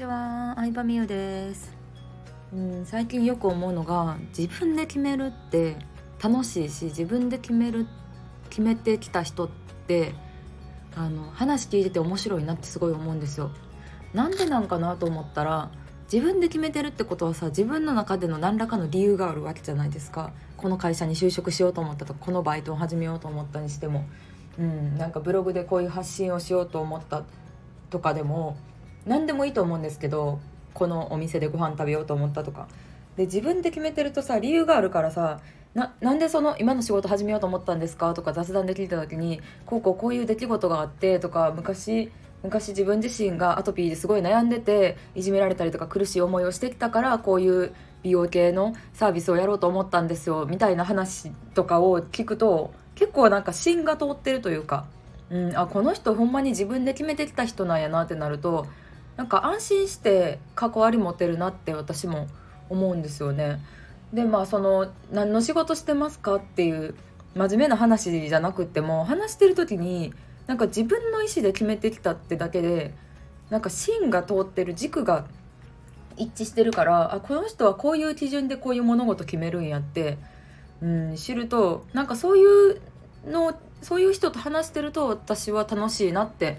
ちは、相葉美優です。うん最近よく思うのが自分で決めるって楽しいし自分で決める決めてきた人ってあの話聞いてて面白いなってすごい思うんですよ。なんでなんかなと思ったら自分で決めてるってことはさ自分の中での何らかの理由があるわけじゃないですか。この会社に就職しようと思ったとかこのバイトを始めようと思ったにしても。うんなんかブログでこういう発信をしようと思ったとかでも何でもいいと思うんですけどこのお店でご飯食べようと思ったとか。で自分で決めてるとさ理由があるからさななんでその今の仕事始めようと思ったんですか？とか雑談で聞いた時にこうこうこういう出来事があってとか昔昔自分自身がアトピーですごい悩んでていじめられたりとか苦しい思いをしてきたからこういう美容系のサービスをやろうと思ったんですよみたいな話とかを聞くと結構なんか芯が通ってるというか、うん、あこの人ほんまに自分で決めてきた人なんやなってなるとなんか安心して関わり持てるなって私も思うんですよね。でまあその何の仕事してますかっていう真面目な話じゃなくても話してる時になんか自分の意思で決めてきたってだけでなんか芯が通ってる軸が一致してるからあこの人はこういう基準でこういう物事決めるんやって、うん、知るとなんかそういうのそういう人と話してると私は楽しいなって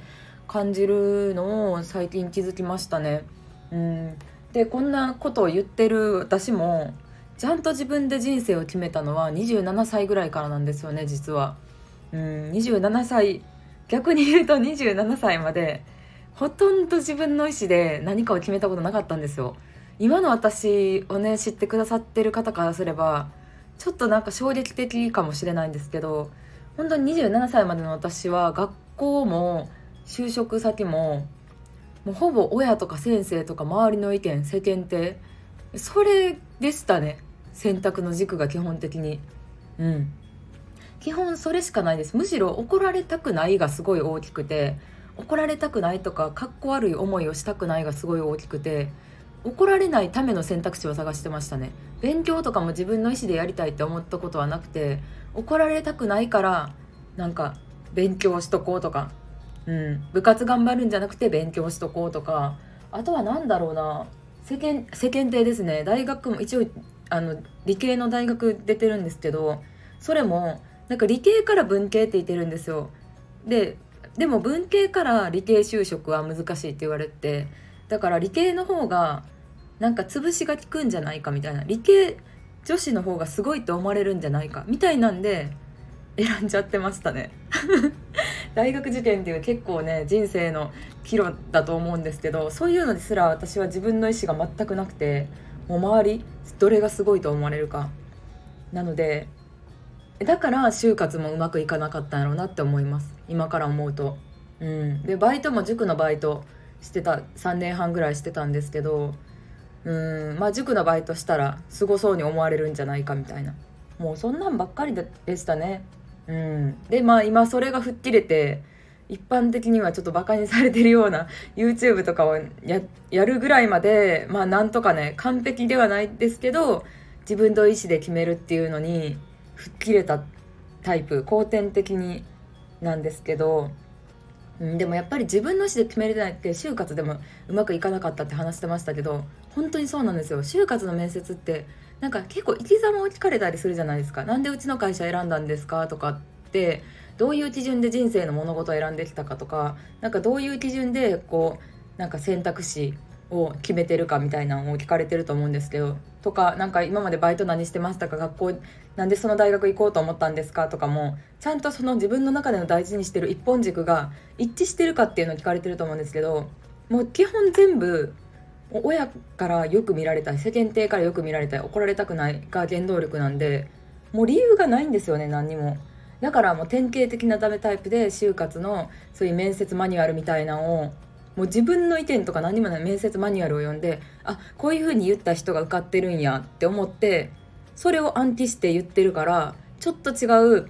感じるのを最近気づきましたね。うん、でこんなことを言ってる私もちゃんと自分で人生を決めたのは27歳ぐらいからなんですよね実は。うん、27歳逆に言うと27歳までほとんど自分の意思で何かを決めたことなかったんですよ。今の私をね知ってくださってる方からすればちょっとなんか衝撃的かもしれないんですけど本当に27歳までの私は学校も就職先ももうほぼ親とか先生とか周りの意見世間体。それでしたね。選択の軸が基本的に。うん。基本それしかないです。むしろ怒られたくないがすごい大きくて怒られたくないとかかっこ悪い思いをしたくないがすごい大きくて怒られないための選択肢を探してましたね。勉強とかも自分の意思でやりたいって思ったことはなくて怒られたくないからなんか勉強しとこうとかうん、部活頑張るんじゃなくて勉強しとこうとか。あとは何だろうな。世間世間体ですね。大学も一応あの理系の大学出てるんですけどそれもなんか理系から文系って言ってるんですよ。ででも文系から理系就職は難しいって言われてだから理系の方がなんか潰しが効くんじゃないかみたいな。理系女子の方がすごいと思われるんじゃないか。みたいなんで選んじゃってましたね。大学受験っていう結構ね人生の岐路だと思うんですけどそういうのですら私は自分の意思が全くなくてもう周りどれがすごいと思われるか。なのでだから就活もうまくいかなかったんやろうなって思います。今から思うと。うん。でバイトも塾のバイトしてた3年半ぐらいしてたんですけどうん。まあ塾のバイトしたらすごそうに思われるんじゃないかみたいな。もうそんなんばっかりでしたね。うん、でまあ今それが吹っ切れて一般的にはちょっとバカにされてるような YouTube とかをややるぐらいまでまあなんとかね完璧ではないですけど自分の意思で決めるっていうのに吹っ切れたタイプ後天的になんですけど、うん、でもやっぱり自分の意思で決めれないって就活でもうまくいかなかったって話してましたけど本当にそうなんですよ。就活の面接ってなんか結構生き様を聞かれたりするじゃないですか。なんでうちの会社選んだんですかとかってどういう基準で人生の物事を選んできたかとかなんかどういう基準でこうなんか選択肢を決めてるかみたいなのを聞かれてると思うんですけどとかなんか今までバイト何してましたか？学校なんでその大学行こうと思ったんですか？とかもちゃんとその自分の中での大事にしてる一本軸が一致してるかっていうのを聞かれてると思うんですけどもう基本全部親からよく見られたい世間体からよく見られたい怒られたくないが原動力なんでもう理由がないんですよね何にも。だからもう典型的なダメタイプで就活のそういう面接マニュアルみたいなのをもう自分の意見とか何もない面接マニュアルを読んであこういう風に言った人が受かってるんやって思ってそれを暗記して言ってるからちょっと違う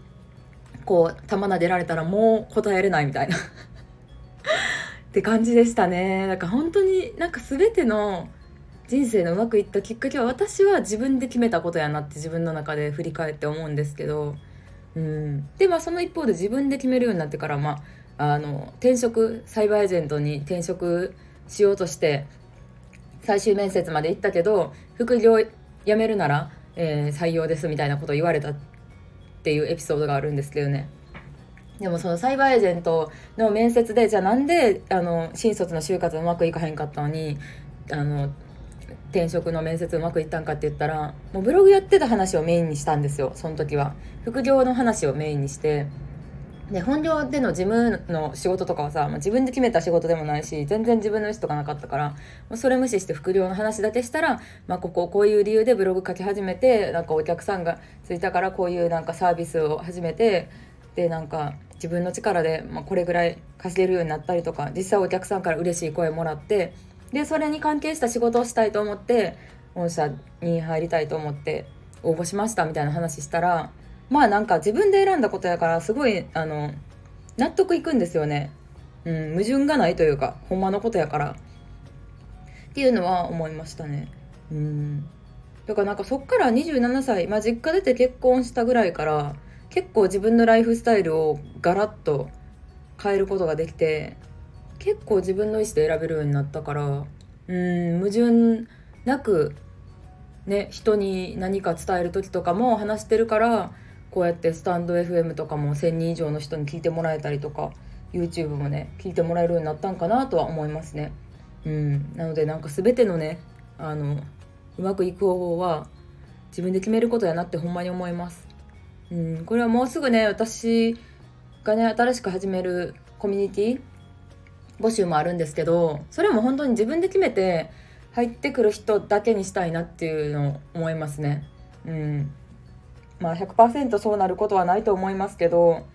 こう球投げられたらもう答えれないみたいな。って感じでしたね。だから本当になんか全ての人生のうまくいったきっかけは私は自分で決めたことやなって自分の中で振り返って思うんですけど。うん。でまあその一方で自分で決めるようになってからまああの転職サイバーエージェントに転職しようとして最終面接まで行ったけど副業辞めるなら、えー、採用ですみたいなことを言われたっていうエピソードがあるんですけどね。でもそのサイバーエージェントの面接でじゃあなんであの新卒の就活うまくいかへんかったのにあの転職の面接うまくいったんかって言ったらもうブログやってた話をメインにしたんですよその時は。副業の話をメインにして。で本業での事務の仕事とかはさ、まあ、自分で決めた仕事でもないし全然自分の意思とかなかったからまそれ無視して副業の話だけしたら、まあ、こここういう理由でブログ書き始めてなんかお客さんがついたからこういうなんかサービスを始めてでなんか自分の力で、ま、これぐらい稼げるようになったりとか実際お客さんから嬉しい声もらってでそれに関係した仕事をしたいと思って御社に入りたいと思って応募しましたみたいな話したらまあなんか自分で選んだことやからすごいあの納得いくんですよね。うん、矛盾がないというかほんまのことやからっていうのは思いましたね。うんだからなんかそっから27歳、まあ、実家出て結婚したぐらいから結構自分のライフスタイルをガラッと変えることができて結構自分の意思で選べるようになったからうん矛盾なくね人に何か伝える時とかも話してるからこうやってスタンド FM とかも1,000人以上の人に聞いてもらえたりとか YouTube もね聞いてもらえるようになったんかなとは思いますね。うん、なのでなんか全てのねあのうまくいく方法は自分で決めることやなってほんまに思います。うん、これはもうすぐね私がね新しく始めるコミュニティ募集もあるんですけどそれも本当に自分で決めて入ってくる人だけにしたいなっていうのを思いますね。うん。まあ100%そうなることはないと思いますけど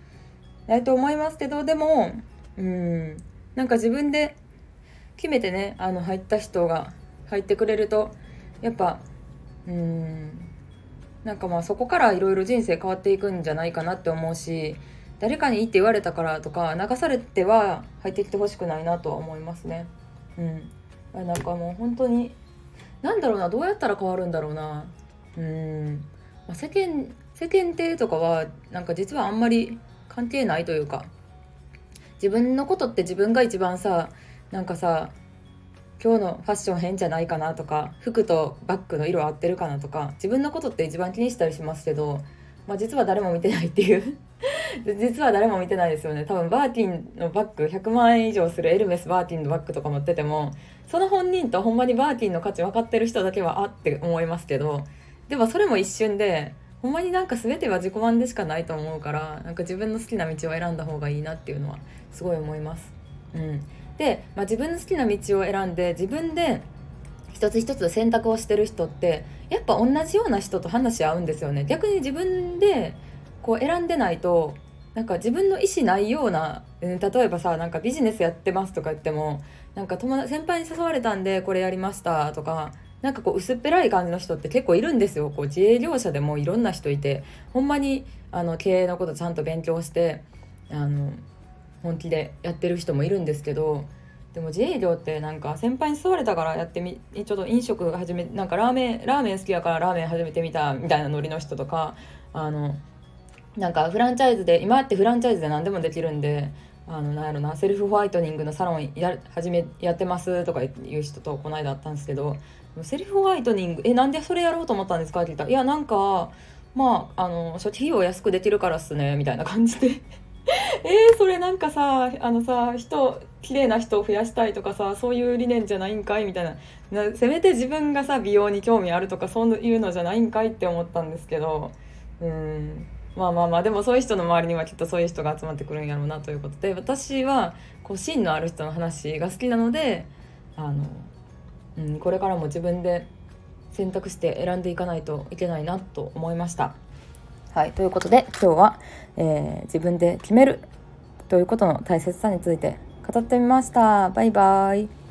ないと思いますけどでもうん。なんか自分で決めてねあの入った人が入ってくれるとやっぱうん。なんかまあそこからいろいろ人生変わっていくんじゃないかなって思うし誰かにいいって言われたからとか流されては入ってきてほしくないなとは思いますね。うん、なんかもう本当に何だろうなどうやったら変わるんだろうな。うんま、世間世間体とかはなんか実はあんまり関係ないというか自分のことって自分が一番さなんかさ今日のファッション変じゃないかなとか服とバッグの色合ってるかなとか自分のことって一番気にしたりしますけど、まあ、実は誰も見てないっていう。実は誰も見てないですよね。多分バーティンのバッグ100万円以上するエルメスバーティンのバッグとか持っててもその本人とほんまにバーティンの価値分かってる人だけはあって思いますけどでもそれも一瞬でほんまになんか全ては自己満でしかないと思うからなんか自分の好きな道を選んだ方がいいなっていうのはすごい思います。うん、で、まあ、自分の好きな道を選んで自分で一つ一つ選択をしてる人ってやっぱ同じような人と話し合うんですよね。逆に自分でこう選んでないとなんか自分の意思ないような、例えばさなんかビジネスやってますとか言ってもなんか友先輩に誘われたんでこれやりましたとかなんかこう薄っぺらい感じの人って結構いるんですよ。こう自営業者でもいろんな人いてほんまにあの経営のことちゃんと勉強してあの本気でやってる人もいるんですけどでも自営業ってなんか先輩に誘われたからやってみちょっと飲食始めなんかラーメンラーメン好きやからラーメン始めてみたみたいなノリの人とかあのなんかフランチャイズで今ってフランチャイズで何でもできるんであのなんやろなセルフホワイトニングのサロンや始めやってますとかいう人とこの間あったんですけどセルフホワイトニングえなんでそれやろうと思ったんですか？って言ったらいやなんかまああの初期費用安くできるからっすねみたいな感じで。えー、それなんかさあのさ人綺麗な人を増やしたいとかさそういう理念じゃないんかいみたいな。せめて自分がさ美容に興味あるとかそういうのじゃないんかいって思ったんですけど。うん。まあまあまあでもそういう人の周りにはきっとそういう人が集まってくるんやろうなということで。私はこう芯のある人の話が好きなのであのうん、これからも自分で選択して選んでいかないといけないなと思いました。はい、ということで今日は、えー、自分で決めるということの大切さについて語ってみました。バイバイ。